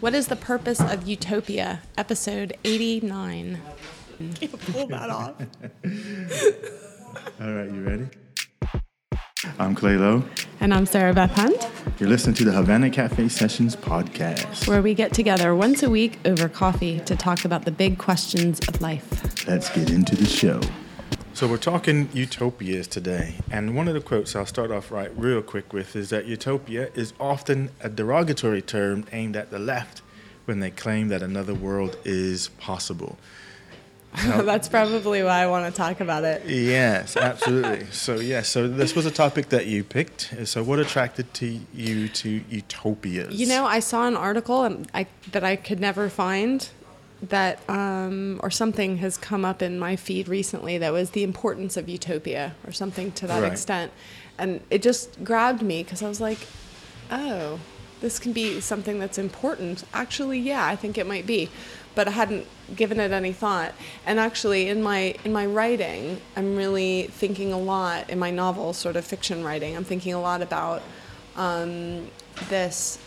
What is the purpose of Utopia? Episode 89. Can't pull that off. All right, you ready? I'm Clay Lowe. And I'm Sarah Beth Hunt, You're listening to the Havana Cafe Sessions podcast. where we get together once a week over coffee to talk about the big questions of life. Let's get into the show. So we're talking utopias today, and one of the quotes I'll start off right real quick with is that utopia is often a derogatory term aimed at the left when they claim that another world is possible. That's probably why I want to talk about it. Yes, absolutely. so yes, so this was a topic that you picked. So what attracted to you to utopias? You know, I saw an article and I, that I could never find that, um, or something has come up in my feed recently that was the importance of utopia or something to that Right. extent. And it just grabbed me because I was like, oh, this can be something that's important. Actually, yeah, I think it might be. But I hadn't given it any thought. And actually in my in my writing, I'm really thinking a lot in my novel, sort of fiction writing, I'm thinking a lot about um, this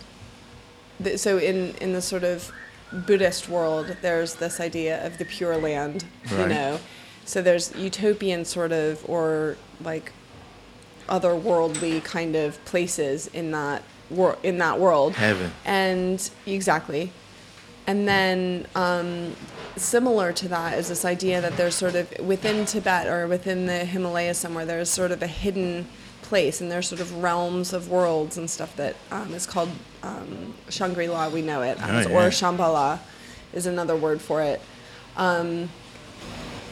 th- so in in the sort of Buddhist world, there's this idea of the Pure Land, you know. So there's utopian sort of or like otherworldly kind of places in that wor- in that world. Heaven. And exactly. And then um, similar to that is this idea that there's sort of within Tibet or within the Himalayas somewhere, there's sort of a hidden place and there's sort of realms of worlds and stuff that um, is called um, Shangri-La, we know it, Oh, yeah. or Shambhala is another word for it. Um,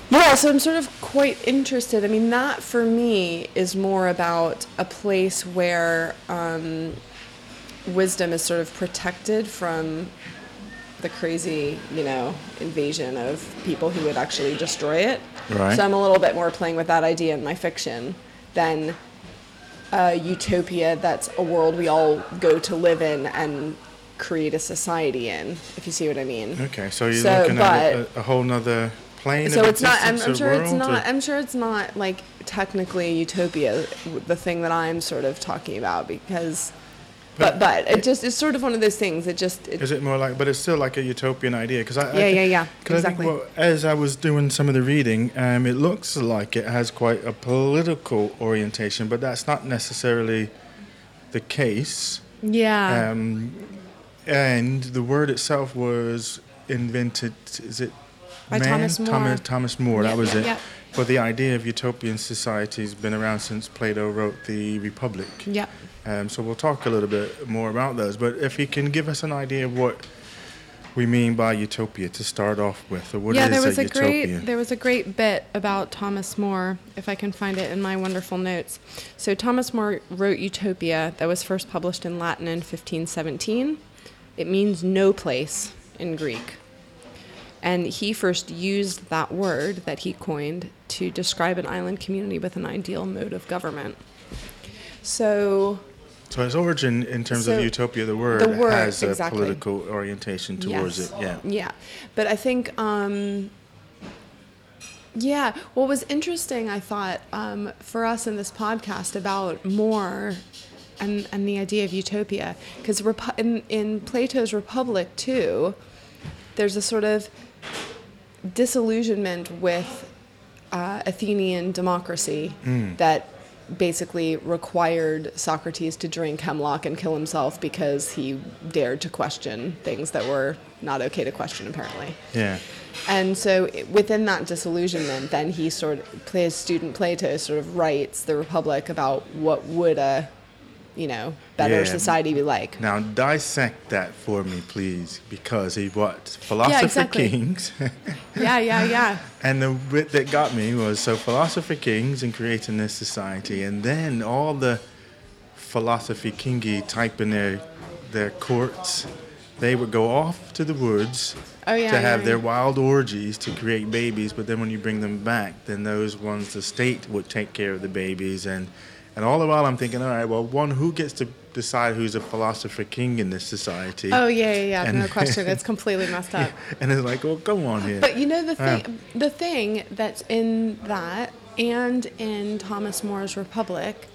yeah, so I'm sort of quite interested. I mean, that for me is more about a place where um, wisdom is sort of protected from the crazy, you know, invasion of people who would actually destroy it. Right. So I'm a little bit more playing with that idea in my fiction than a utopia that's a world we all go to live in and create a society in, if you see what I mean. Okay, so you're So, looking at a, a whole nother plane. So of it's not. I'm, I'm sure it's not. or- I'm sure it's not like technically a utopia. The thing that I'm sort of talking about because, but But- but it just it's sort of one of those things. It just it, Is it more like, but it's still like a utopian idea? Because I, I Yeah, yeah, yeah, 'cause exactly. I think, well, as I was doing some of the reading, um, it looks like it has quite a political orientation, but that's not necessarily the case. yeah. Um, and the word itself was invented. Is it By Thomas More. Thomas, Thomas More. Yeah, that was yeah, it. yeah. But the idea of utopian society has been around since Plato wrote the Republic. yeah. Um, so we'll talk a little bit more about those. But if you can give us an idea of what we mean by utopia to start off with, or what is yeah, there was a, a, great there was a great bit about Thomas More, if I can find it in my wonderful notes. So Thomas More wrote Utopia that was first published in Latin in 1517. It means no place in Greek. And he first used that word that he coined to describe an island community with an ideal mode of government. So so its origin in terms So of utopia, the word, the word, has a political orientation towards Yes. it. Yeah. Yeah, but I think, um, yeah, what was interesting, I thought, um, for us in this podcast about more and, and the idea of utopia, because Repu- in, in Plato's Republic, too, there's a sort of disillusionment with uh, Athenian democracy that basically required Socrates to drink hemlock and kill himself because he dared to question things that were not okay to question, apparently. Yeah. And so within that disillusionment, then he sort of, his student Plato sort of writes the Republic about what would a, you know, better Yeah. society be like. Now dissect that for me, please, because he what philosopher exactly. kings, Yeah, yeah, yeah. and the bit that got me was so philosopher kings in creating this society, and then all the philosophy kingy type in their their courts, they would go off to the woods Oh, yeah, to yeah, have their wild orgies to create babies. But then when you bring them back, then those ones the state would take care of the babies and. And all the while, I'm thinking, all right, well, one, who gets to decide who's a philosopher king in this society? Oh, yeah, yeah, yeah. And- no question. It's completely messed up. and it's like, well, come on here. But you know the thing, the thing that's in that and in Thomas More's Republic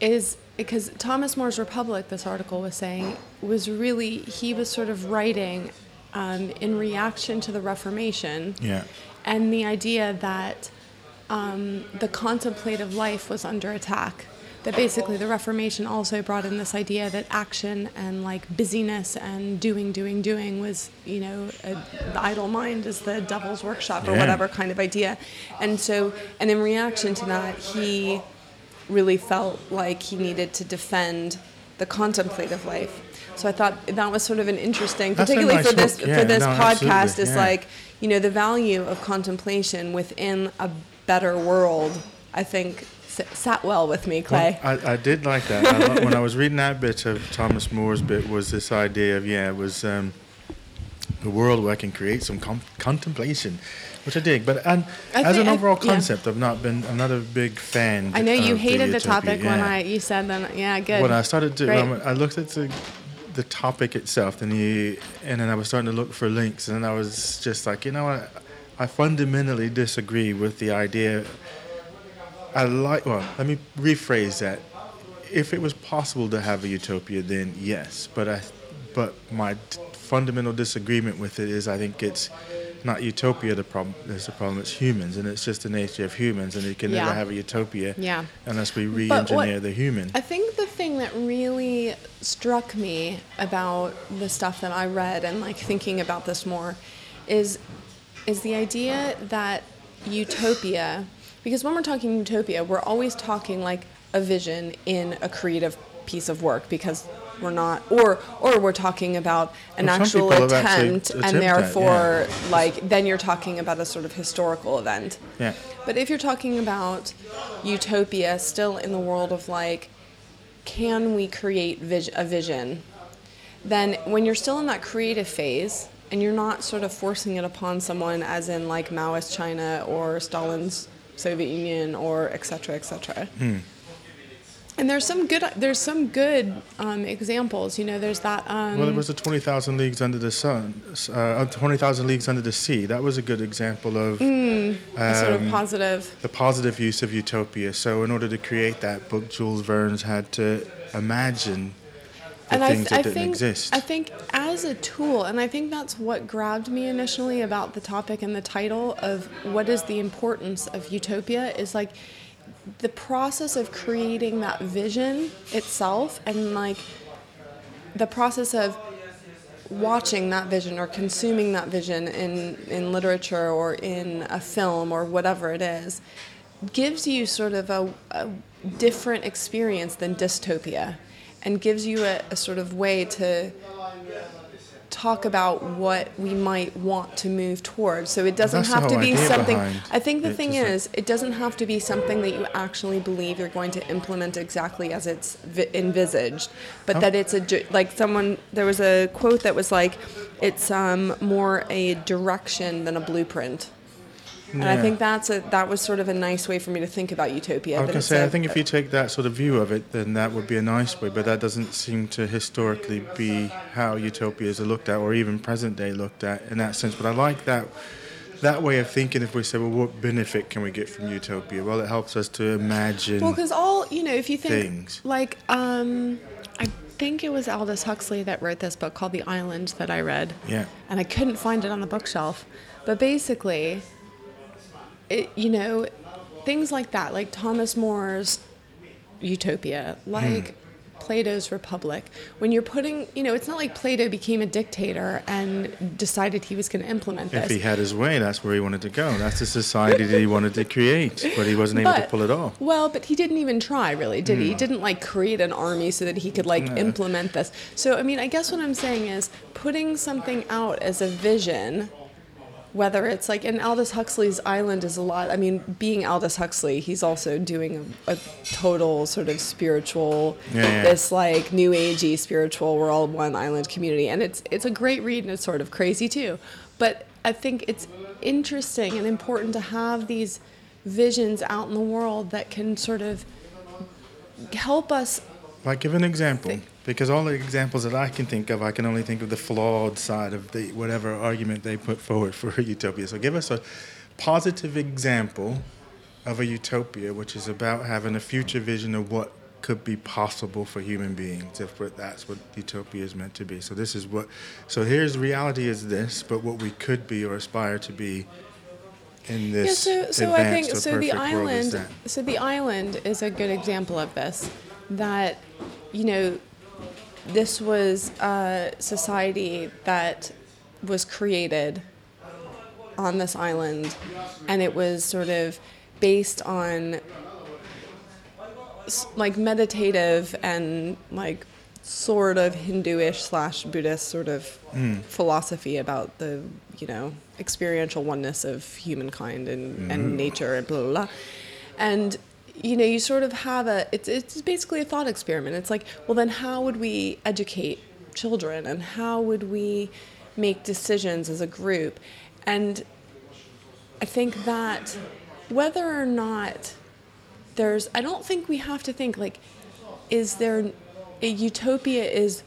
is because Thomas More's Republic, this article was saying, was really he was sort of writing um, in reaction to the Reformation, Yeah. and the idea that um, the contemplative life was under attack. That basically the Reformation also brought in this idea that action and like busyness and doing, doing, doing was, you know, a, the idle mind is the devil's workshop or Yeah. whatever kind of idea. And so, and in reaction to that, he really felt like he needed to defend the contemplative life. So I thought that was sort of an interesting, That's particularly nice for this. Yeah, for this no, podcast, is yeah. like you know the value of contemplation within a better world. I think s- sat well with me, Clay. Well, I, I did like that. I, when I was reading that bit of Thomas More's bit, was this idea of yeah, it was um, a world where I can create some com- contemplation, which I dig. But and I as an I- overall yeah. concept, I've not been. I'm not a big fan. I know you hated the utopia, topic when. I you said that. Yeah, good. when I started to, um, I looked at the, the topic itself, and you, and then I was starting to look for links, and then I was just like, you know what, I fundamentally disagree with the idea. I like. Well, let me rephrase that. If it was possible to have a utopia, then yes. But I, but my t- fundamental disagreement with it is, I think it's not utopia. The problem is the problem. It's humans, and it's just the nature of humans, and you can Yeah. never have a utopia Yeah. unless we re-engineer the human. I think the thing that really struck me about the stuff that I read and like thinking about this more is is the idea that utopia because when we're talking utopia we're always talking like a vision in a creative piece of work because we're not or or we're talking about an Well, actual attempt and therefore like then you're talking about a sort of historical event Yeah. but if you're talking about utopia still in the world of like, can we create vis- a vision? Then when you're still in that creative phase and you're not sort of forcing it upon someone as in like Maoist China or Stalin's Soviet Union or et cetera, et cetera. And there's some good there's some good um, examples. You know, there's that. Um, Well, there was the 20,000 Leagues Under the Sun, uh, 20,000 Leagues Under the Sea. That was a good example of a sort of um, positive. the positive use of utopia. So, in order to create that book, Jules Verne's had to imagine and I, things th- I didn't think exist. I think as a tool, and I think that's what grabbed me initially about the topic and the title of what is the importance of utopia is like the process of creating that vision itself and like the process of watching that vision or consuming that vision in, in literature or in a film or whatever it is gives you sort of a, a different experience than dystopia and gives you a, a sort of way to talk about what we might want to move towards. So it doesn't have to be something. I think the thing is, it doesn't have to be something that you actually believe you're going to implement exactly as it's vi- envisaged, but Oh. that it's a like someone. There was a quote that was like, "It's um, more a direction than a blueprint." And I think that's a that was sort of a nice way for me to think about utopia. I was going to say, a- I think if you take that sort of view of it, then that would be a nice way, but that doesn't seem to historically be how utopias are looked at, or even present day looked at in that sense. But I like that that way of thinking. If we say, well, what benefit can we get from utopia? Well, it helps us to imagine. Well, because all you know, if you think things. like, um, I think it was Aldous Huxley that wrote this book called The Island that I read. Yeah. And I couldn't find it on the bookshelf, but basically, it you know, things like that, like Thomas More's Utopia, like. Hmm. Plato's Republic. When you're putting, you know, it's not like Plato became a dictator and decided he was going to implement this. if he had his way, that's where he wanted to go. That's the society that he wanted to create, but he wasn't able to pull it off. Well, but he didn't even try, really, did he? He hmm. didn't like create an army so that he could like No. implement this. So, I mean, I guess what I'm saying is putting something out as a vision, whether it's like, and Aldous Huxley's Island is a lot. I mean, being Aldous Huxley, he's also doing a, a total sort of spiritual, Yeah, yeah. this like new agey spiritual. We're all one island community, and it's it's a great read and it's sort of crazy too. But I think it's interesting and important to have these visions out in the world that can sort of help us Like, give an example, Think- because all the examples that I can think of, I can only think of the flawed side of the whatever argument they put forward for a utopia. So, give us a positive example of a utopia, which is about having a future vision of what could be possible for human beings if that's what utopia is meant to be. So this is what. So here's reality is this, but what we could be or aspire to be in this yeah, so, so I think so. The island, so the island is a good example of this. That you know, this was a society that was created on this island, and it was sort of based on like meditative and like sort of Hinduish slash Buddhist sort of hmm. philosophy about the you know experiential oneness of humankind and, and hmm. nature and blah blah blah. And you know, you sort of have a it's it's basically a thought experiment. It's like, well then how would we educate children and how would we make decisions as a group? And I think that whether or not there's I don't think we have to think like is there a utopia is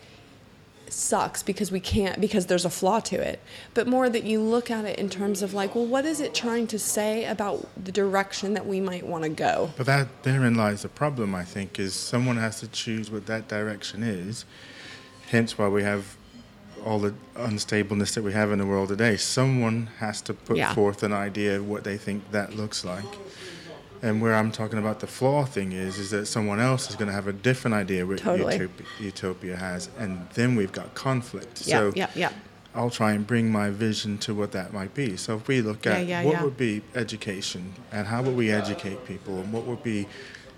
sucks because we can't because there's a flaw to it but more that you look at it in terms of like well what is it trying to say about the direction that we might want to go But that therein lies the problem. I think is someone has to choose what that direction is. Hence, why we have all the unstableness that we have in the world today. Someone has to put Yeah. forth an idea of what they think that looks like. And where I'm talking about the flaw thing is, is that someone else is going to have a different idea what Totally. utopia, utopia has, and then we've got conflict. yeah so yeah yeah I'll try and bring my vision to what that might be. So if we look Yeah, at yeah, what yeah. would be education and how would we educate people and what would be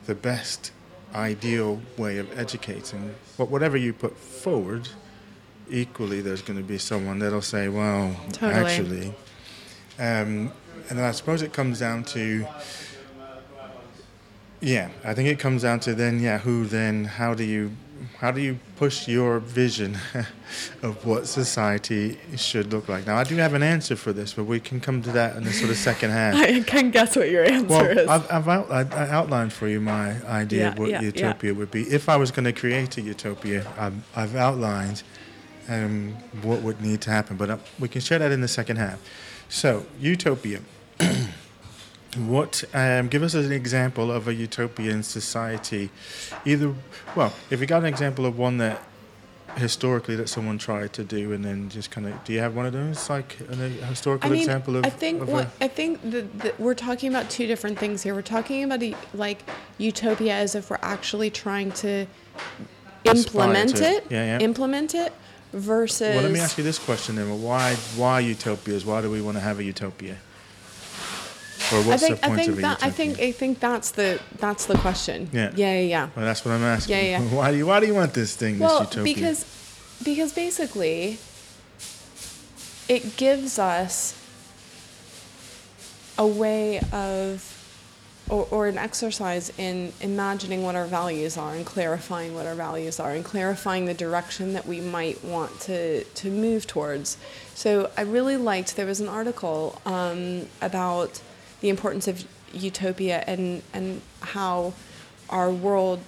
the best ideal way of educating, but whatever you put forward, equally there's going to be someone that'll say, well, Totally. actually, um, and then I suppose it comes down to, yeah, I think it comes down to then, yeah, who then, how do you, how do you push your vision of what society should look like? Now, I do have an answer for this, but we can come to that in the sort of second half. i can guess what your answer Well, is I've, I've out, I, I outlined for you my idea Yeah, of what yeah, yeah. utopia would be. If I was going to create a utopia, I've, I've outlined um, what would need to happen, but uh, we can share that in the second half. So, utopia. what? Um, give us an example of a utopian society. Either, well, if you got an example of one that historically that someone tried to do, and then just kind of, do you have one of those, like an, a historical I mean, example of? I think of what a, I think that we're talking about two different things here. We're talking about a, like utopia as if we're actually trying to implement to it. it, Yeah, yeah. implement it, versus. Well, let me ask you this question then. Why, why utopias? Why do we want to have a utopia? Or I what's think the I think of that? I think I think that's the that's the question. Yeah. Yeah. Yeah. yeah. Well, that's what I'm asking. Yeah, yeah. Why do you Why do you want this thing, well, this utopia? because because basically it gives us a way of or, or an exercise in imagining what our values are and clarifying what our values are and clarifying the direction that we might want to, to move towards. So I really liked there was an article um, about the importance of utopia and, and how our world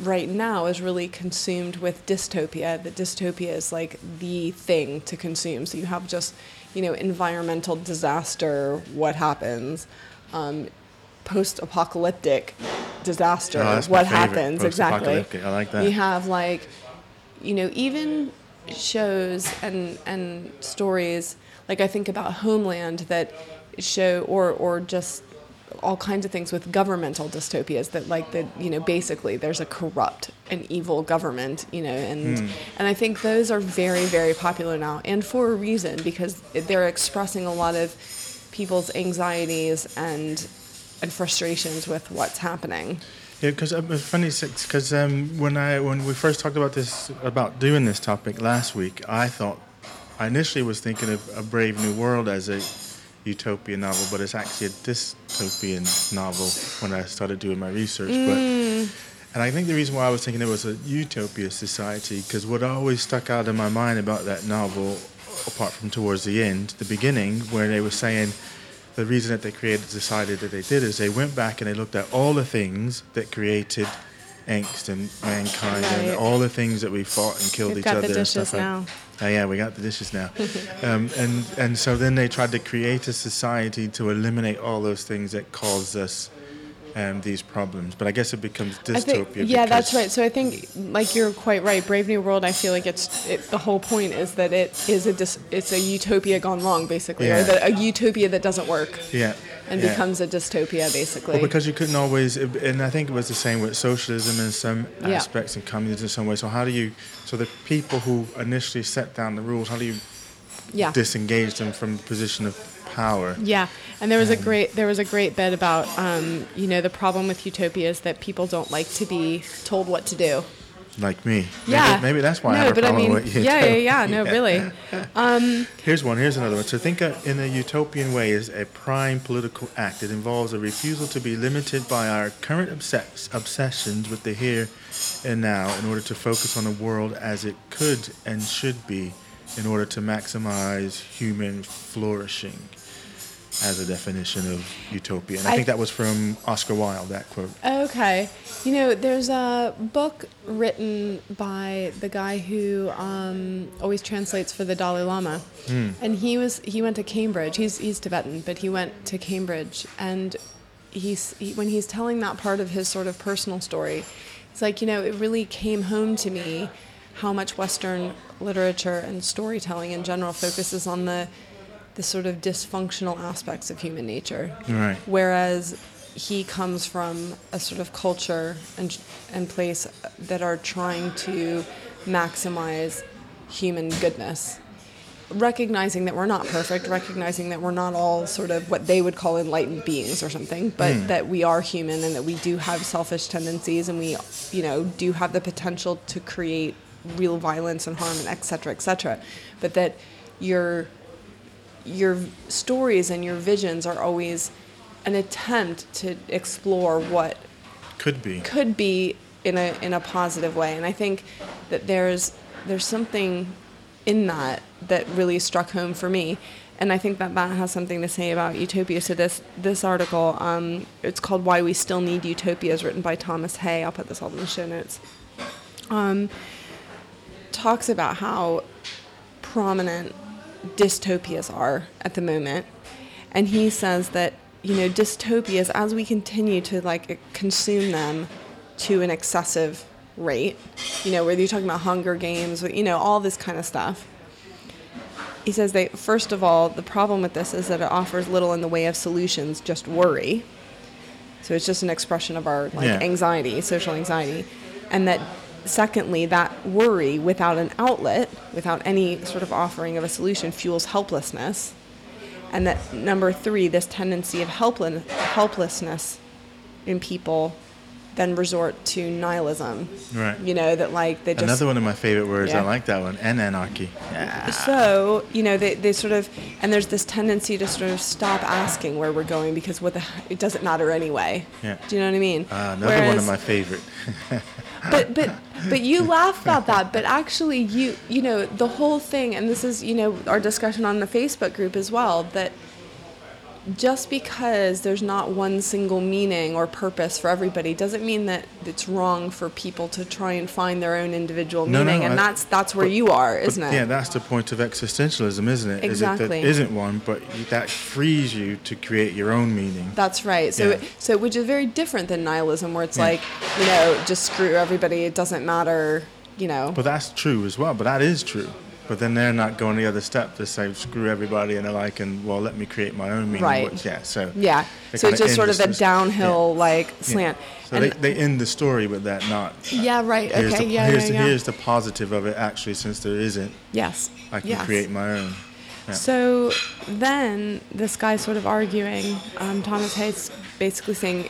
right now is really consumed with dystopia. That dystopia is like the thing to consume. So you have just, you know, environmental disaster, what happens, um, post-apocalyptic disaster, Oh, what happens exactly. I like that. You have like, you know, even shows and and stories like I think about Homeland that show or or just all kinds of things with governmental dystopias that like that you know basically there's a corrupt and evil government you know and and I think those are very very popular now and for a reason because they're expressing a lot of people's anxieties and and frustrations with what's happening. Yeah, because uh, it's funny because um, when I when we first talked about this about doing this topic last week, I thought I initially was thinking of a Brave New World as a utopian novel, but it's actually a dystopian novel when I started doing my research. But mm. and I think the reason why I was thinking it was a utopia society because what always stuck out in my mind about that novel, apart from towards the end, the beginning, where they were saying the reason that they created society that they did is they went back and they looked at all the things that created angst in mankind and all the things that we fought and killed We've each other the and stuff like now. Oh yeah, we got the dishes now. um, and and so then they tried to create a society to eliminate all those things that cause us um, these problems. But I guess it becomes dystopia. think, yeah, that's right. So I think, like you're quite right. Brave New World. I feel like it's it, the whole point is that it is a dis, it's a utopia gone wrong, basically, Yeah. or that a utopia that doesn't work Yeah. And yeah. becomes a dystopia, basically. Well, because you couldn't always, and I think it was the same with socialism in some Yeah. aspects and communism in some way. So how do you, so the people who initially set down the rules, how do you yeah. disengage them from the position of power? Yeah, and there was a great there was a great bit about um, you know the problem with utopia is that people don't like to be told what to do. Like me. Yeah, Maybe, maybe that's why no, I have a problem I mean, with you. yeah, yeah, yeah, no, really. Um, here's one. Here's another one. To think of, in a utopian way is a prime political act. It involves a refusal to be limited by our current obsess- obsessions with the here and now in order to focus on the world as it could and should be in order to maximize human flourishing as a definition of utopia. And I, I- think that was from Oscar Wilde, that quote. Okay, you know, there's a book written by the guy who um, always translates for the Dalai Lama, and he was he went to Cambridge. He's he's Tibetan, but he went to Cambridge, and he's he, when he's telling that part of his sort of personal story, it's like you know it really came home to me how much Western literature and storytelling in general focuses on the the sort of dysfunctional aspects of human nature. Right. Whereas he comes from a sort of culture and, and place that are trying to maximize human goodness. Recognizing that we're not perfect, recognizing that we're not all sort of what they would call enlightened beings or something, but hmm. that we are human and that we do have selfish tendencies and we, you know, do have the potential to create real violence and harm and et cetera, et cetera. But that your your stories and your visions are always an attempt to explore what Could be. could be in a in a positive way. And i think that there's there's something in that that really struck home for me. And i think that that has something to say about utopia. So this this article um, it's called why we still need utopias written by thomas hay. I'll put this all in the show notes. Um, talks about how prominent dystopias are at the moment. And he says that you know dystopias as we continue to like consume them to an excessive rate you know whether you're talking about hunger games you know all this kind of stuff he says they, first of all the problem with this is that it offers little in the way of solutions just worry. So it's just an expression of our like Yeah. anxiety social anxiety. And that secondly that worry without an outlet without any sort of offering of a solution fuels helplessness. And that number three this tendency of helpless, helplessness in people then resort to nihilism Right. you know that like they just Another one of my favorite words. Yeah. I like that one. And anarchy. Yeah. so you know they, they sort of and there's this tendency to sort of stop asking where we're going because what the it doesn't matter anyway Yeah. do you know what i mean Uh, another one of my favorite. but but but you laugh about that but actually you you know the whole thing and this is you know our discussion on the facebook group as well that just because there's not one single meaning or purpose for everybody doesn't mean that it's wrong for people to try and find their own individual No, no, meaning and I- that's that's where but- you are isn't it Yeah, that's the point of existentialism, isn't it? Is it Exactly. that isn't one, but that frees you to create your own meaning. That's right. So, Yeah. so which is very different than nihilism, where it's Yeah. like, you know, just screw everybody. It doesn't matter. You know. But that's true as well. But that is true. But then they're not going the other step to say screw everybody, and they're like, and well, let me create my own meaning. Right. Which, yeah. So. yeah. So it's just sort of a this- downhill like yeah. slant. So and they, they end the story with that, not. yeah, right. Here's okay. the, yeah. here's, yeah, the, yeah. here's the positive of it, actually, since there isn't, yes. I can yes. create my own. Yeah. So then this guy's sort of arguing. Um, Thomas Hayes basically saying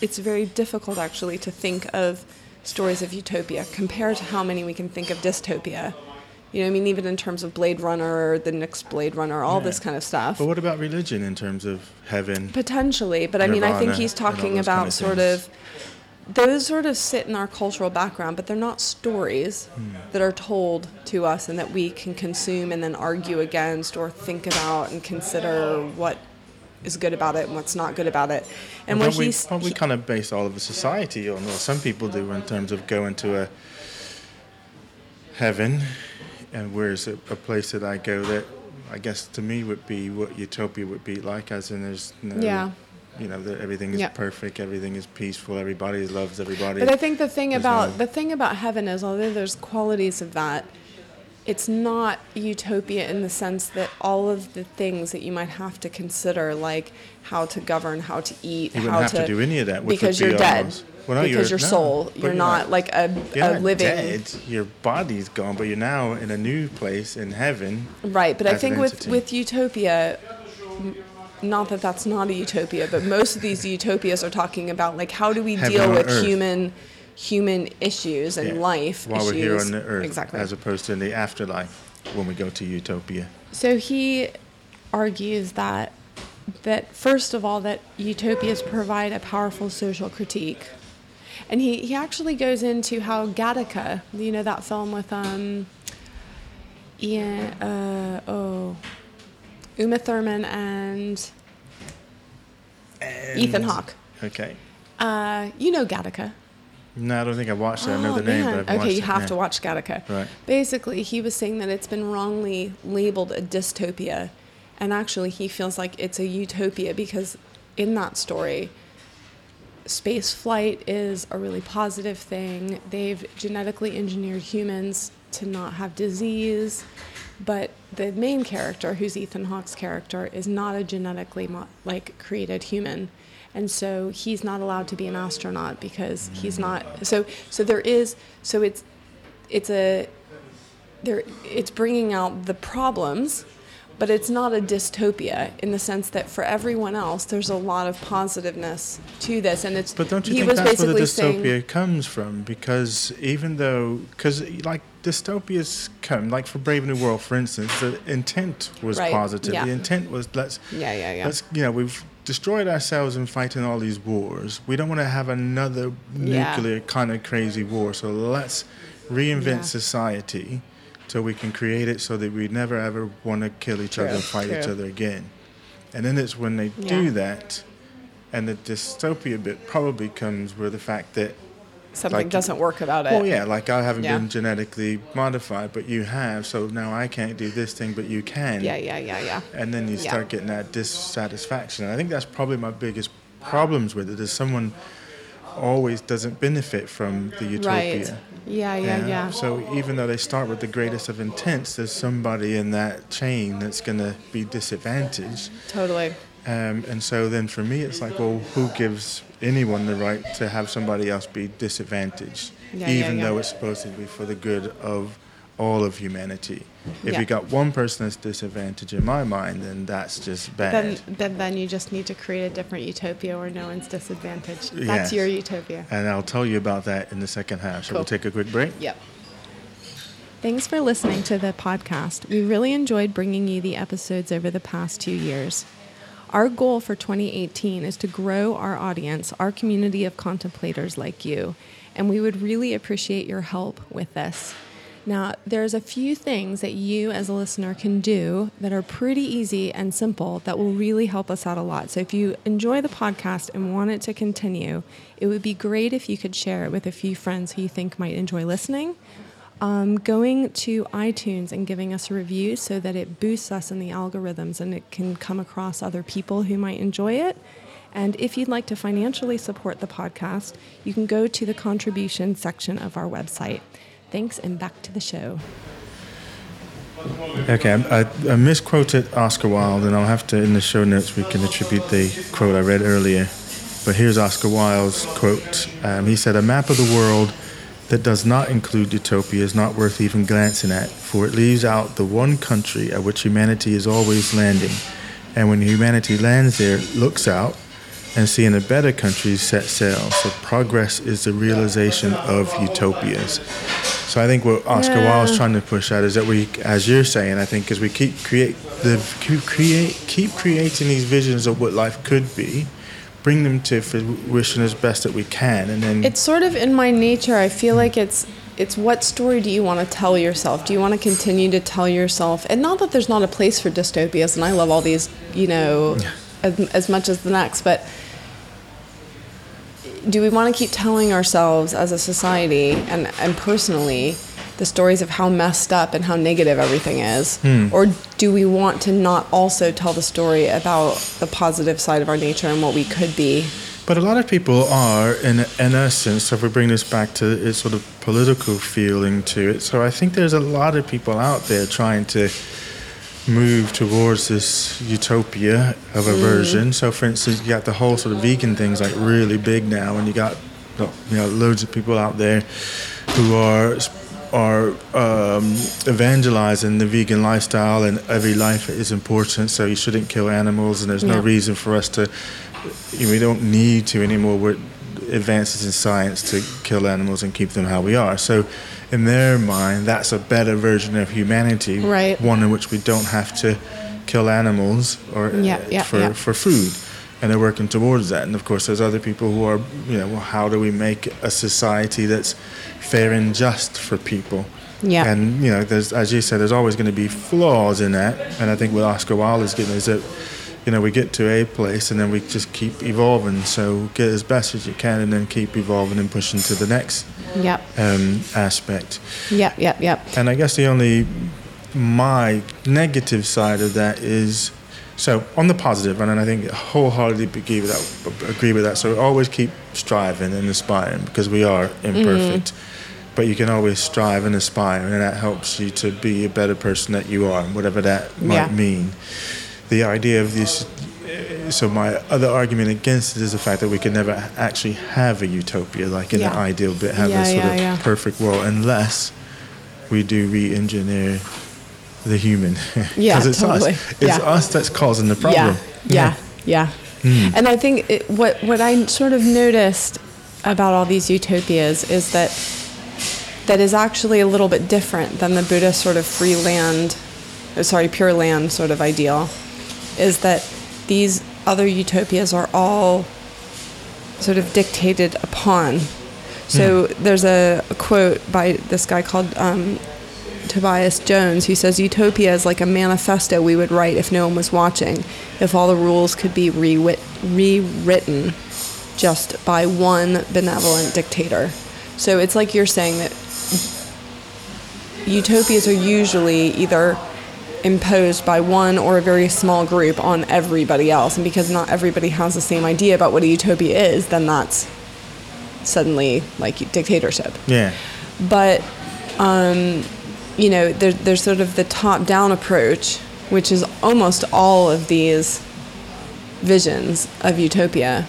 it's very difficult actually to think of stories of utopia compared to how many we can think of dystopia. You know, I mean, even in terms of Blade Runner, the next Blade Runner, all Yeah. this kind of stuff. But what about religion in terms of heaven? Potentially, but I mean, I think he's talking about kind of sort things. of those sort of sit in our cultural background, but they're not stories Hmm. that are told to us and that we can consume and then argue against or think about and consider what is good about it and what's not good about it. And Well, when we, he's we he- kind of base all of a society on, or some people do, in terms of going to a heaven, and where's a, a place that I go that I guess to me would be what utopia would be like, as in there's no Yeah. you know everything is Yeah. perfect, everything is peaceful, everybody loves everybody. But I think the thing There's about no- the thing about heaven is although there's qualities of that, it's not utopia in the sense that all of the things that you might have to consider, like how to govern, how to eat, You how have to do any of that, because be you're dead. Well, no, because you're- your soul, but you're, not, not- like a, you're a living. dead. Your body's gone, but you're now in a new place in heaven. Right, but I think with entity. with utopia, not that that's not a utopia, but most of these utopias are talking about like how do we Heaven deal with earth. human human issues and Yeah, life while issues. we're here on the earth, exactly. as opposed to in the afterlife when we go to utopia. So he argues that that first of all that utopias provide a powerful social critique. And he, he actually goes into how Gattaca, you know that film with um, Ian, uh, oh, Uma Thurman and Ethan Hawke. Okay. Uh, you know Gattaca. No, I don't think I've watched it. I know Oh, the name, but I've okay, watched you have to watch Gattaca. Right. Basically, he was saying that it's been wrongly labeled a dystopia, and actually, he feels like it's a utopia because in that story, space flight is a really positive thing. They've genetically engineered humans to not have disease, but the main character, who's Ethan Hawke's character, is not a genetically mo- like created human. And so he's not allowed to be an astronaut because he's not. So so there is. So it's it's a there it's bringing out the problems but it's not a dystopia in the sense that for everyone else there's a lot of positiveness to this and it's But don't you think that's where the dystopia comes from? Because even though, because like dystopias come, like for Brave New World, for instance, the intent was Right, positive. yeah. The intent was let's yeah yeah yeah let's you know we've destroyed ourselves in fighting all these wars. We don't want to have another Yeah. nuclear kind of crazy war. So let's reinvent Yeah. society so we can create it so that we never ever want to kill each other and fight each other again. And then it's when they Yeah. do that, and the dystopia bit probably comes with the fact that something like- doesn't work about it well, yeah, like I haven't Yeah. been genetically modified, but you have, so now I can't do this thing, but you can. yeah yeah yeah yeah And then you Yeah. start getting that dissatisfaction. And I think that's probably my biggest problems with it is someone always doesn't benefit from the utopia. right yeah yeah yeah So even though they start with the greatest of intents, there's somebody in that chain that's going to be disadvantaged. totally Um, and so then for me, it's like, well, who gives anyone the right to have somebody else be disadvantaged, Yeah, yeah, even yeah. though it's supposed to be for the good of all of humanity? If Yeah. you got one person that's disadvantaged in my mind, then that's just bad. Then, then, then you just need to create a different utopia where no one's disadvantaged. That's Yes. your utopia. and I'll tell you about that in the second half. So we'll take a quick break. yep Thanks for listening to the podcast. We really enjoyed bringing you the episodes over the past two years. Our goal for 2018 is to grow our audience, our community of contemplators like you, and we would really appreciate your help with this. Now, there's a few things that you as a listener can do that are pretty easy and simple that will really help us out a lot. So if you enjoy the podcast and want it to continue, it would be great if you could share it with a few friends who you think might enjoy listening um, going to iTunes and giving us a review so that it boosts us in the algorithms and it can come across other people who might enjoy it. And if you'd like to financially support the podcast, you can go to the contribution section of our website. Thanks, and back to the show. Okay, I, I misquoted Oscar Wilde, and I'll have to, in the show notes, we can attribute the quote I read earlier. But here's Oscar Wilde's quote. Um, he said, A map of the world that does not include utopia is not worth even glancing at, for it leaves out the one country at which humanity is always landing. And when humanity lands there, looks out and seeing a better country set sail. So progress is the realization of utopias. So I think what Oscar Yeah. Wilde's trying to push at is that we, as you're saying, I think, as we keep create the keep create keep creating these visions of what life could be, bring them to fruition as best that we can, and then it's sort of in my nature i feel like it's it's what story do you want to tell yourself? Do you want to continue to tell yourself? And not that there's not a place for dystopias and i love all these you know as, as much as the next but do we want to keep telling ourselves as a society and, and personally the stories of how messed up and how negative everything is? Hmm. Or do we want to not also tell the story about the positive side of our nature and what we could be? But a lot of people are, in in essence, so if we bring this back to its sort of political feeling to it, so I think there's a lot of people out there trying to move towards this utopia of a version. So, for instance, you got the whole sort of vegan things like really big now, and you got you know loads of people out there who are are um, evangelizing the vegan lifestyle and every life is important. So you shouldn't kill animals, and there's no Yeah. reason for us to. You know, we don't need to anymore. We're advances in science to kill animals and keep them how we are. So, in their mind, that's a better version of humanity, Right. One in which we don't have to kill animals or Yeah, yeah, for for food, and they're working towards that. And of course, there's other people who are, you know, well, how do we make a society that's fair and just for people? Yeah. And you know, there's as you said, there's always going to be flaws in that. And I think what Oscar Wilde is getting is that, you know, we get to a place and then we just keep evolving. So get as best as you can, and then keep evolving and pushing to the next Yep. um, aspect. Yep. Yep. Yep. And I guess the only my negative side of that is so on the positive, and I think wholeheartedly agree with that. Agree with that. So always keep striving and aspiring because we are imperfect, mm-hmm. but you can always strive and aspire, and that helps you to be a better person that you are, whatever that might Yeah. mean. The idea of this. So my other argument against it is the fact that we can never actually have a utopia, like in Yeah. an ideal bit, have Yeah, a sort of perfect world, unless we do re-engineer the human. Yeah, 'Cause it's totally. us. It's Yeah. us that's causing the problem. Yeah, yeah, yeah. Hmm. And I think it, what what I sort of noticed about all these utopias is that that is actually a little bit different than the Buddhist sort of free land, uh, sorry, pure land sort of ideal. Is that these other utopias are all sort of dictated upon. So there's a, a quote by this guy called um, Tobias Jones, who says Utopia is like a manifesto we would write if no one was watching, if all the rules could be rewrit- rewritten just by one benevolent dictator. So it's like you're saying that utopias are usually either imposed by one or a very small group on everybody else. And because not everybody has the same idea about what a utopia is, then that's suddenly like dictatorship Yeah. but um, you know there, there's sort of the top-down approach which is almost all of these visions of utopia.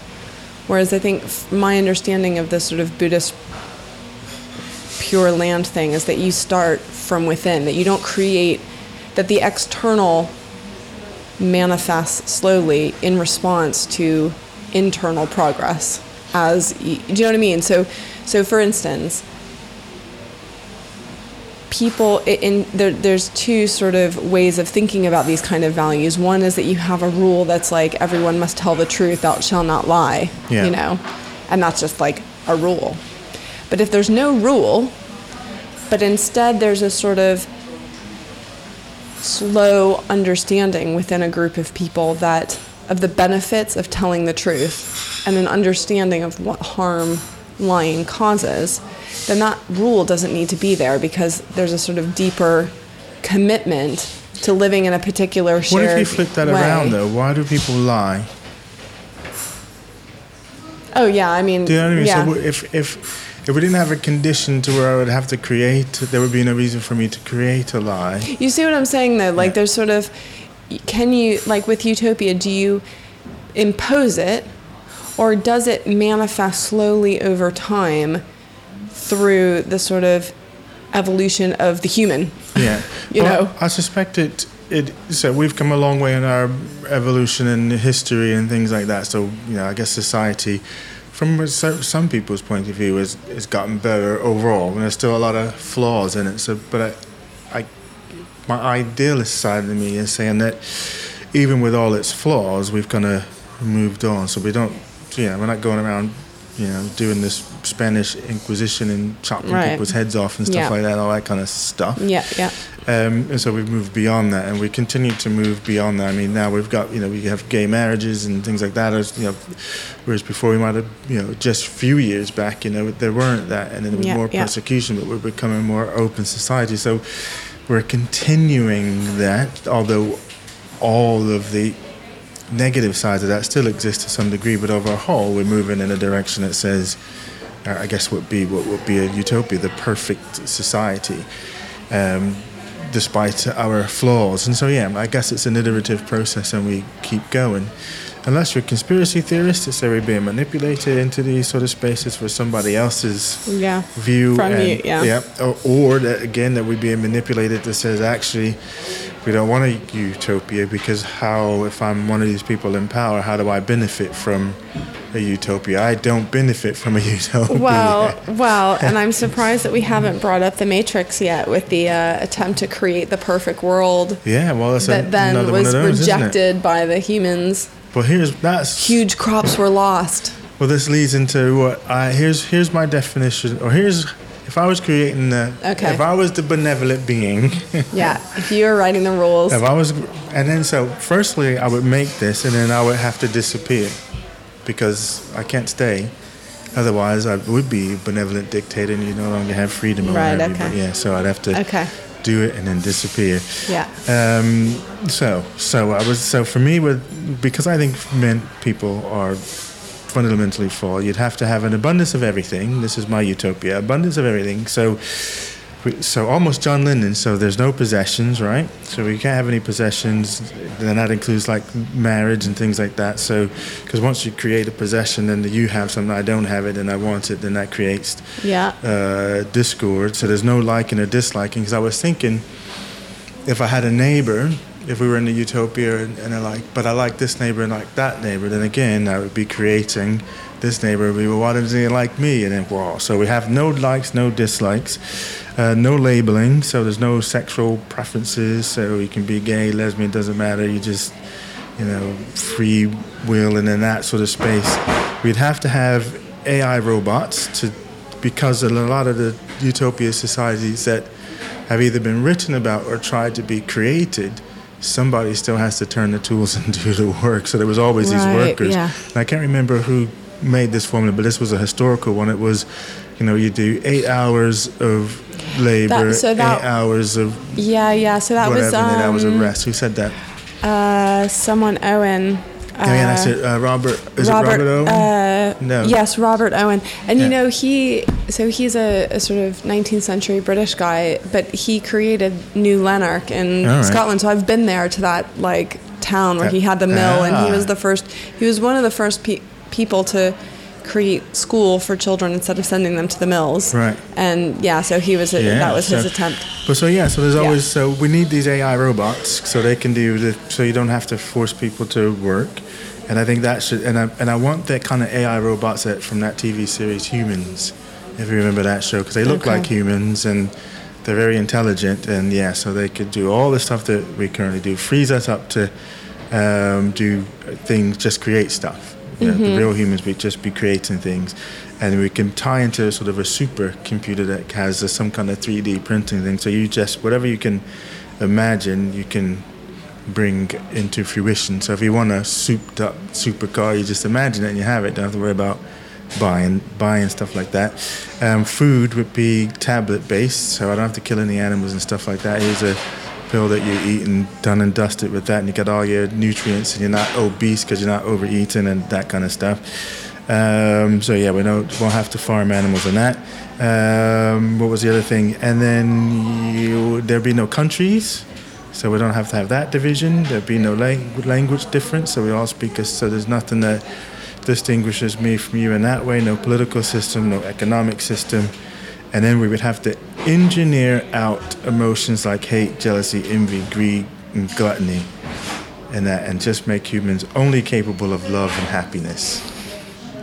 Whereas i think my understanding of this sort of buddhist pure land thing is that you start from within that you don't create that the external manifests slowly in response to internal progress as do you know what i mean? So so for instance people in there, there's two sort of ways of thinking about these kind of values. One is that you have a rule that's like everyone must tell the truth thou shalt not lie Yeah. you know? And that's just like a rule. But if there's no rule but instead there's a sort of slow understanding within a group of people that of the benefits of telling the truth and an understanding of what harm lying causes, then that rule doesn't need to be there because there's a sort of deeper commitment to living in a particular What if you flip that way. around though? Why do people lie? Oh yeah, I mean, Do you know what I mean? yeah. So if if if we didn't have a condition to where I would have to create, there would be no reason for me to create a lie. You see what I'm saying though? Like Yeah. there's sort of can you like with utopia do you impose it or does it manifest slowly over time through the sort of evolution of the human? Yeah. You Well, know. I suspect it. It so we've come a long way in our evolution and history and things like that. So you know, I guess society, from some people's point of view, has has gotten better overall. And there's still a lot of flaws in it. So, but I, I, my idealist side of me is saying that even with all its flaws, we've kind of moved on. So we don't, know, we're not going around, you know, doing this Spanish Inquisition and chopping Right. people's heads off and stuff Yeah. like that, all that kind of stuff. Yeah, yeah. Um, and so we've moved beyond that, and we continue to move beyond that. I mean, now we've got, you know, we have gay marriages and things like that. As, you know, whereas before we might have, you know, just a few years back, you know, there weren't that, and then there was Yeah, more yeah. persecution, but we're becoming a more open society. So we're continuing that, although all of the negative sides of that still exist to some degree, but overall, we're moving in a direction that says, uh, I guess, would be what would be a utopia, the perfect society, um, despite our flaws. And so, yeah, I guess it's an iterative process, and we keep going. Unless you're a conspiracy theorist, it's we're being manipulated into these sort of spaces for somebody else's Yeah. view From and, you, yeah. or, or that again that we're being manipulated that says actually we don't want a utopia because how if I'm one of these people in power how do I benefit from a utopia I don't benefit from a utopia Well, well, and I'm surprised that we haven't brought up the Matrix yet with the uh, attempt to create the perfect world yeah well that a, then was those rejected by the humans. Well here's that's Huge crops were lost. well this leads into what I here's here's my definition or here's if I was creating the Okay. if I was the benevolent being Yeah, if you were writing the rules. If I was, and then so firstly, I would make this, and then I would have to disappear because I can't stay. Otherwise, I would be a benevolent dictator, and you no longer have freedom Right, okay. Yeah, so I'd have to Okay. Do it and then disappear. Yeah. Um, so, so I was so for me with because I think men people are fundamentally flawed. You'd have to have an abundance of everything. This is my utopia: abundance of everything. So, so almost John Lennon. So there's no possessions, right? So we can't have any possessions. Then that includes like marriage and things like that. So, because once you create a possession, then you have something I don't have it, and I want it, then that creates Yeah. uh, discord. So there's no liking or disliking. Because I was thinking, if I had a neighbor, if we were in a utopia, and, and I like, but I like this neighbor and like that neighbor, then again I would be creating this neighbor. would be, well, why does he like me? And then, well, so we have no likes, no dislikes, uh, no labeling. So there's no sexual preferences. So you can be gay, lesbian, doesn't matter. You just you know, free will and in that sort of space. We'd have to have AI robots to, because a lot of the utopia societies that have either been written about or tried to be created, somebody still has to turn the tools and do the work. So there was always these workers. yeah. And I can't remember who made this formula, but this was a historical one. It was, you know, you do eight hours of labor, That- so that- eight hours of Yeah, yeah. So that whatever, was and eight hours of um, rest. Who said that? uh, someone Owen. Uh, yeah, that's it. Uh, Robert. Is Robert, it Robert Owen? Uh, No. Yes, Robert Owen. And Yeah. you know, he so he's a, a sort of 19th century British guy, but he created New Lanark in right. Scotland. So I've been there to that like town where he had the mill, and he ah. was the first. He was one of the first pe- people to create school for children instead of sending them to the mills. Right. And yeah, so he was. Yeah, that was his attempt. But so yeah, so there's Yeah. always so we need these AI robots so they can do the so you don't have to force people to work, and I think that should and I and I want that kind of AI robots that from that TV series Humans, if you remember that show, because they look Okay. like humans and they're very intelligent and yeah, so they could do all the stuff that we currently do, frees us up to um, do things, just create stuff. You know, The real humans be just be creating things, and we can tie into sort of a super computer that has a, some kind of 3D printing thing. So you just whatever you can imagine, you can bring into fruition. So if you want a souped up supercar, you just imagine it and you have it. Don't have to worry about buying buying stuff like that. Um, food would be tablet based, so I don't have to kill any animals and stuff like that. Here's a pill that you eat and done and dusted with that, and you get all your nutrients, and you're not obese because you're not overeating and that kind of stuff. Um, so yeah, we don't won't have to farm animals and that. Um, what was the other thing? And then there'd be no countries. So we don't have to have that division. There'd be no lang- language difference. So we all speak. So there's nothing that distinguishes me from you in that way. No political system, no economic system. And then we would have to engineer out emotions like hate, jealousy, envy, greed, and gluttony, and that, and just make humans only capable of love and happiness.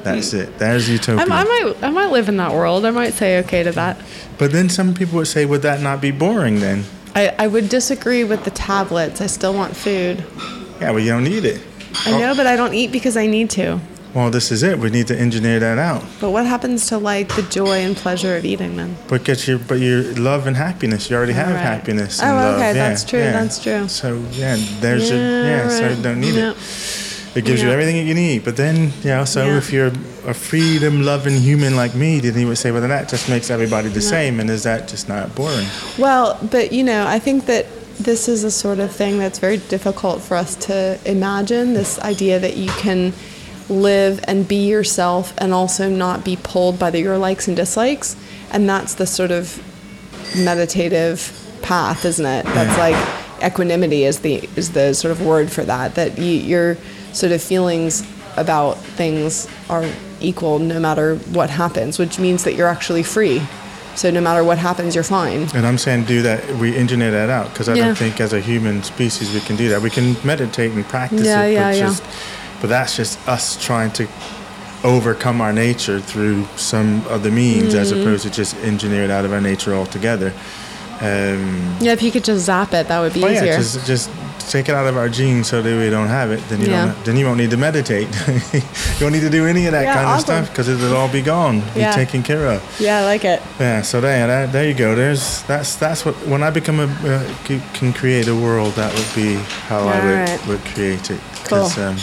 That's hmm. it. There's utopia. I, I might, I might live in that world. I might say okay to that. But then some people would say, would that not be boring then? I, I would disagree with the tablets. I still want food. Yeah, well, you don't need it. I know, but I don't eat because I need to. Well, this is it. We need to engineer that out. But what happens to like the joy and pleasure of eating then? But get your, but your love and happiness. You already have Right. happiness. Oh, love. okay, Yeah, that's true, yeah. that's true. So yeah, there's your yeah. So right. you don't need Yeah. it. It gives you everything that you need. But then, you know, so Yeah. if you're a freedom loving human like me, then he would say, well, then that just makes everybody the same. And is that just not boring? Well, but you know, I think that this is a sort of thing that's very difficult for us to imagine this idea that you can live and be yourself and also not be pulled by the, your likes and dislikes. And that's the sort of meditative path, isn't it? Mm. That's Yeah. like equanimity is the is the sort of word for that. That you, your sort of feelings about things are equal no matter what happens, which means that you're actually free. So no matter what happens, you're fine. And I'm saying do that, we engineer that out because I Yeah. don't think as a human species we can do that. We can meditate and practice Yeah, it, yeah, but, yeah. just, but that's just us trying to overcome our nature through some other means as Mm-hmm. opposed to just engineer it out of our nature altogether. Um, Yeah, if you could just zap it, that would be but easier. yeah, just, just take it out of our genes so that we don't have it. Then you Yeah. don't. Then you won't need to meditate. you won't need to do any of that Yeah, kind awesome. of stuff because it'll all be gone. Yeah. Be taken care of. yeah, I like it. Yeah, so there, there, there you go. There's that's that's what when I become a uh, can create a world, that would be how I would, Alright. would create it. Cool. um,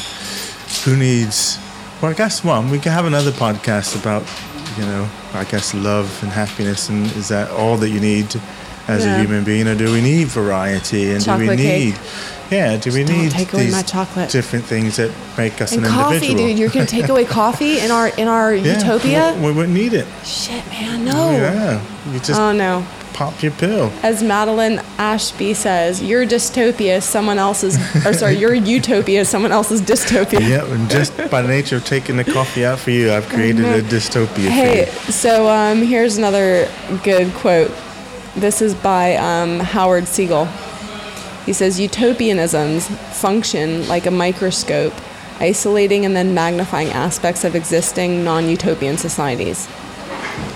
who needs? Well, I guess one we can have another podcast about you know I guess love and happiness, and is that all that you need as Yeah. a human being, or do we need variety? And do Chocolate we cake. need? Yeah, do we Don't need take away these my chocolate. different things that make us And an coffee, individual? dude. You're gonna take away coffee in our in our yeah, utopia? We, we wouldn't need it. Shit, man, no. Yeah, you just Oh no. Pop your pill. As Madeline Ashby says, your dystopia is someone else's, or sorry, your utopia is someone else's dystopia. Yeah, and just by nature of taking the coffee out for you, I've created a dystopia Hey, so um, here's another good quote. This is by um, Howard Segal. He says Utopianisms function like a microscope, isolating and then magnifying aspects of existing non utopian societies.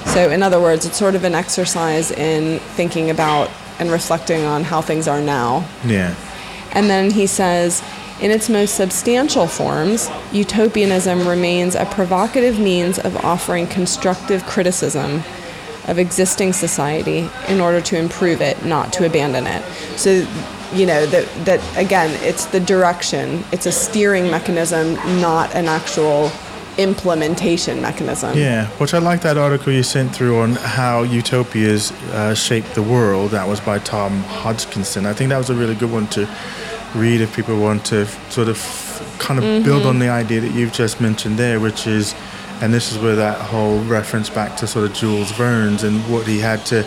So, in other words, it's sort of an exercise in thinking about and reflecting on how things are now. Yeah, And then he says, in its most substantial forms, utopianism remains a provocative means of offering constructive criticism of existing society in order to improve it, not to abandon it. So, you know, that, that again, it's the direction, it's a steering mechanism, not an actual implementation mechanism. yeah. Which I like that article you sent through on how utopias uh, shape the world. That was by Tom Hodgkinson. I think that was a really good one to read if people want to sort of kind of build on the idea that you've just mentioned there, which is, and this is where that whole reference back to sort of Jules Verne's and what he had to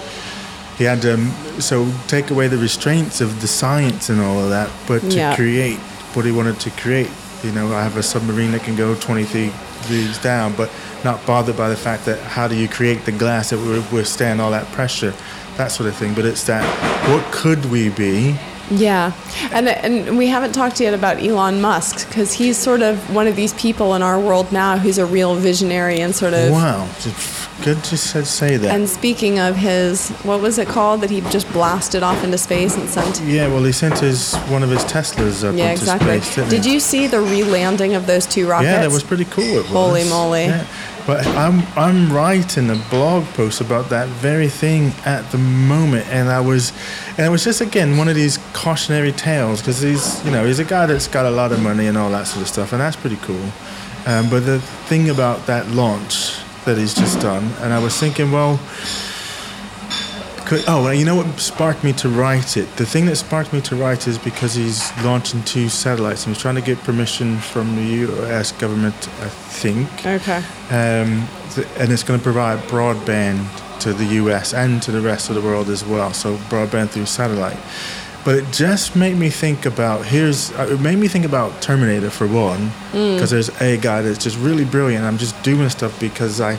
he had to um, so take away the restraints of the science and all of that, but to Yeah. create what he wanted to create. You know, I have a submarine that can go 20 degrees down, but not bothered by the fact that how do you create the glass that would withstand all that pressure, that sort of thing. But it's that what could we be? Yeah, and and we haven't talked yet about Elon Musk because he's sort of one of these people in our world now who's a real visionary and sort of. Wow, good to say that. And speaking of his, what was it called that he just blasted off into space and sent? yeah, well, he sent his one of his Teslas up Yeah, into exactly. space. Did he? you see the re-landing of those two rockets? Yeah, that was pretty cool. It was. Holy moly. Yeah. But I'm I'm writing a blog post about that very thing at the moment, and I was, and it was just again one of these cautionary tales because he's you know he's a guy that's got a lot of money and all that sort of stuff, and that's pretty cool. Um, but the thing about that launch that he's just done, and I was thinking, well. Could, oh, well, you know what sparked me to write it? The thing that sparked me to write is because he's launching two satellites and he's trying to get permission from the U.S. government, I think. Okay. Um, th- and it's going to provide broadband to the U.S. and to the rest of the world as well. So broadband through satellite. But it just made me think about here's uh, it made me think about Terminator for one because there's a guy that's just really brilliant. I'm just doing stuff because I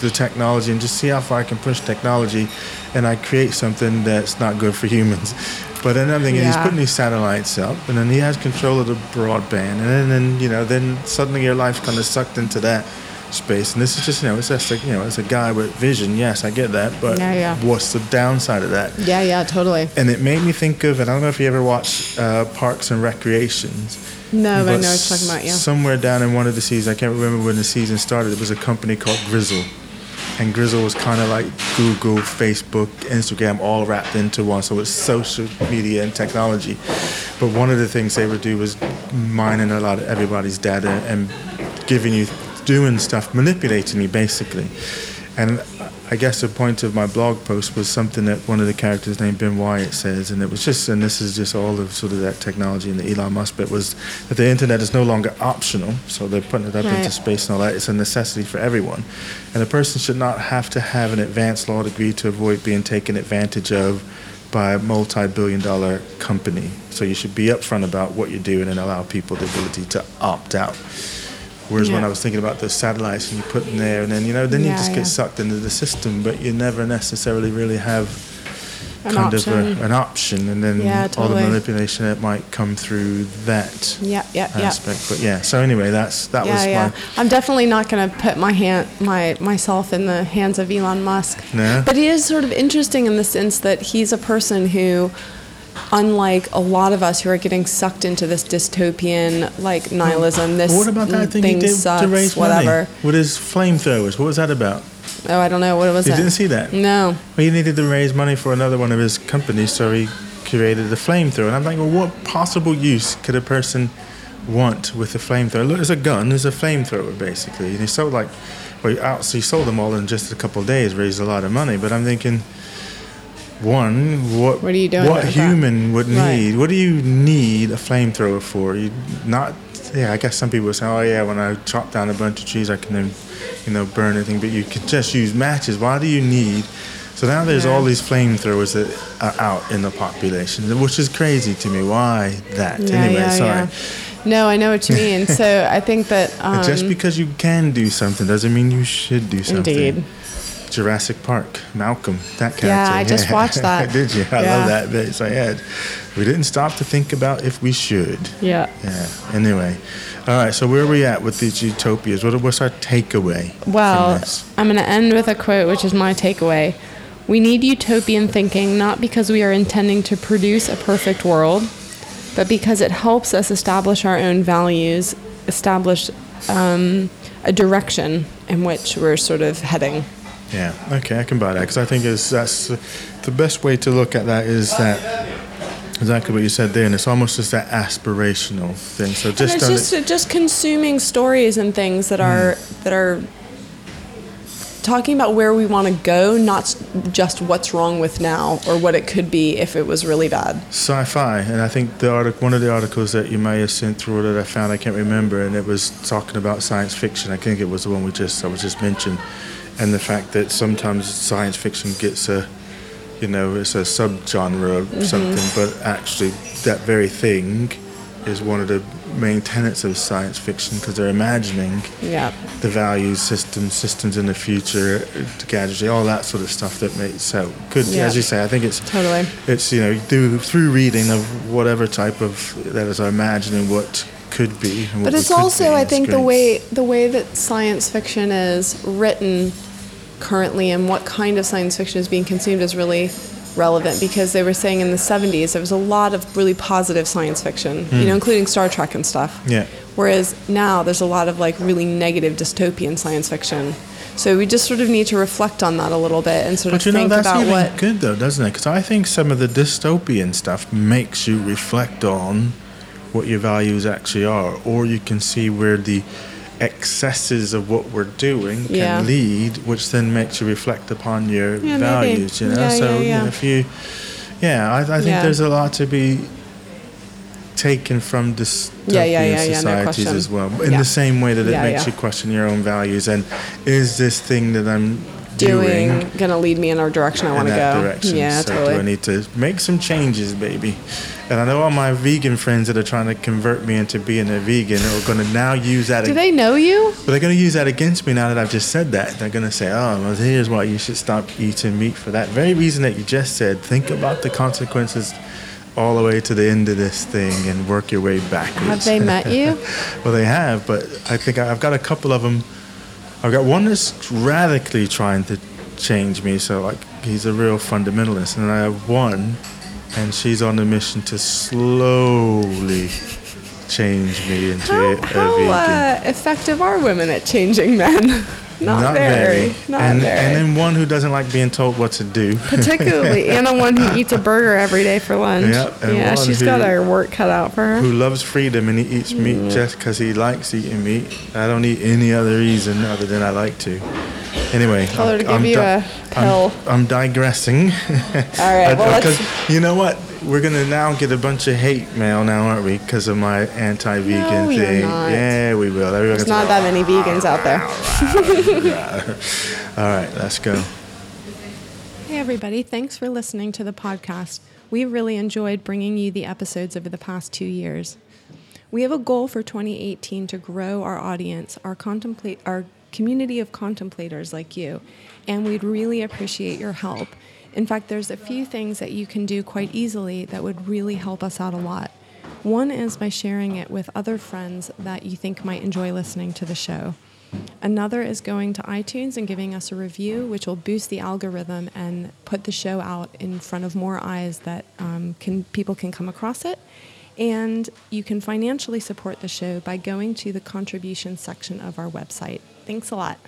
the technology and just see how far I can push technology, and I create something that's not good for humans. But then I'm thinking he's putting these satellites up, and then he has control of the broadband, and then, then you know then suddenly your life kind of sucked into that. Space, and this is just you know it's just like you know it's a guy with vision. Yes, I get that, but Yeah, yeah. what's the downside of that? Yeah, yeah, totally. And it made me think of, and I don't know if you ever watched uh, Parks and Recreations. No, but I know what you're talking about. Yeah. Somewhere down in one of the seasons, I can't remember when the season started. It was a company called Gryzzl, and Gryzzl was kind of like Google, Facebook, Instagram, all wrapped into one. So it's social media and technology. But one of the things they would do was mining a lot of everybody's data and giving you, doing stuff, manipulating me basically. And I guess the point of my blog post was something that one of the characters named Ben Wyatt says, and it was just, and this is just all of sort of that technology and the Elon Musk bit was that the internet is no longer optional, so they're putting it up Right. into space and all that. It's a necessity for everyone, and a person should not have to have an advanced law degree to avoid being taken advantage of by a multi-billion-dollar company. So you should be upfront about what you're doing and allow people the ability to opt out. Whereas when I was thinking about the satellites and you put them there, and then you know, then you just yeah. get sucked into the system, but you never necessarily really have An kind option. of a, an option, and then Yeah, all the manipulation that might come through that Yeah, yeah, yeah. aspect. But yeah, so anyway, that's that yeah, was yeah. my I'm definitely not going to put my hand, my myself in the hands of Elon Musk. No? But he is sort of interesting in the sense that he's a person who, unlike a lot of us who are getting sucked into this dystopian like nihilism, this what about that thing, thing he did sucks, to raise whatever. money with his flamethrowers? What was that about? Oh, I don't know what was You it. didn't see that? No. Well, he needed to raise money for another one of his companies, so he created the flamethrower. And I'm like, well, what possible use could a person want with a flamethrower? Look, it's a gun, it's a flamethrower, basically. And he sold like, well, he out, so he sold them all in just a couple of days, raised a lot of money. But I'm thinking, one, what, What are you doing what with that? human would Right. need? What do you need a flamethrower for? You not, yeah, I guess some people say, oh yeah, when I chop down a bunch of trees, I can then, you know, burn anything. But you could just use matches. Why do you need? So now there's Yeah. all these flamethrowers that are out in the population, which is crazy to me. Why that? Yeah, anyway, yeah, sorry. No, I know what you mean. so I think that um, just because you can do something doesn't mean you should do something. indeed. Jurassic Park, Malcolm, that character. Yeah, I just watched that. Did you? I Yeah. love that bit. So yeah, we didn't stop to think about if we should. Yeah. Yeah. Anyway, all right. So where are we at with these utopias? What, what's our takeaway? Well? I'm going to end with a quote, which is my takeaway. We need utopian thinking not because we are intending to produce a perfect world, but because it helps us establish our own values, establish um, a direction in which we're sort of heading. Yeah. Okay, I can buy that because I think is that's uh, the best way to look at that is that exactly what you said there, and it's almost just that aspirational thing. So And just it's don't- just just consuming stories and things that are that are talking about where we want to go, not just what's wrong with now or what it could be if it was really bad. sci-fi, and I think the artic- one of the articles that you may have sent through that I found I can't remember, and it was talking about science fiction. I think it was the one we just I was just mentioned, and the fact that sometimes science fiction gets a, you know, it's a subgenre of mm-hmm. something, but actually that very thing is one of the main tenets of science fiction because they're imagining Yeah. the values, systems, systems in the future, gadgetry, all that sort of stuff that makes so good. Yeah. As you say, I think it's Totally. it's you know through through reading of whatever type of that is imagining what could be. But it's also, I think, the way the way that science fiction is written currently and what kind of science fiction is being consumed is really relevant because they were saying in the 70s there was a lot of really positive science fiction, you know, including Star Trek and stuff. Hmm. Yeah. Whereas now there's a lot of like really negative dystopian science fiction. So we just sort of need to reflect on that a little bit and sort But of you know think that's about even what good though, doesn't it? Because I think some of the dystopian stuff makes you reflect on what your values actually are, or you can see where the excesses of what we're doing can Yeah. lead, which then makes you reflect upon your Yeah, maybe. values. You know, Yeah, so yeah, you know, if you, yeah, I, I think there's a lot to be taken from dystopian Yeah, yeah, yeah, yeah, no societies as well. In the same way that it makes you question your own values and is this thing that I'm doing, doing gonna lead me in our direction I want to go. direction. Yeah, so totally. do I need to make some changes, baby? And I know all my vegan friends that are trying to convert me into being a vegan are going to now use that. Do ag- they know you? but they're going to use that against me now that I've just said that. They're going to say, "Oh, well, here's why you should stop eating meat for that very reason that you just said. Think about the consequences." All the way to the end of this thing and work your way backwards. Have they met you? well, they have, but I think I've got a couple of them I've got one that's radically trying to change me. So like he's a real fundamentalist, and I have one, and she's on a mission to slowly change me into How, a how vegan. uh, effective are women at changing men? Not, very. Not and, very. and then one who doesn't like being told what to do. Particularly, and the one who eats a burger every day for lunch. Yep, and yeah, she's who- got her work cut out for her. who loves freedom and he eats meat Mm. just because he likes eating meat. I don't eat any other reason other than I like to. Anyway, Tell her to I'm- give I'm you di- a pill. I'm, I'm digressing. All right, well, let's. Because you know what? We're gonna now get a bunch of hate mail now, aren't we? Because of my anti-vegan No, you're thing. not. Yeah, we will. Everyone's There's not that many vegans out there. All right, let's go. Hey, everybody. Thanks for listening to the podcast. We really enjoyed bringing you the episodes over the past two years. We have a goal for 2018 to grow our audience, our contemplate, our community of contemplators like you, and we'd really appreciate your help. In fact, there's a few things that you can do quite easily that would really help us out a lot. One is by sharing it with other friends that you think might enjoy listening to the show. Another is going to iTunes and giving us a review, which will boost the algorithm and put the show out in front of more eyes that um, can people can come across it. And you can financially support the show by going to the contribution section of our website. Thanks a lot.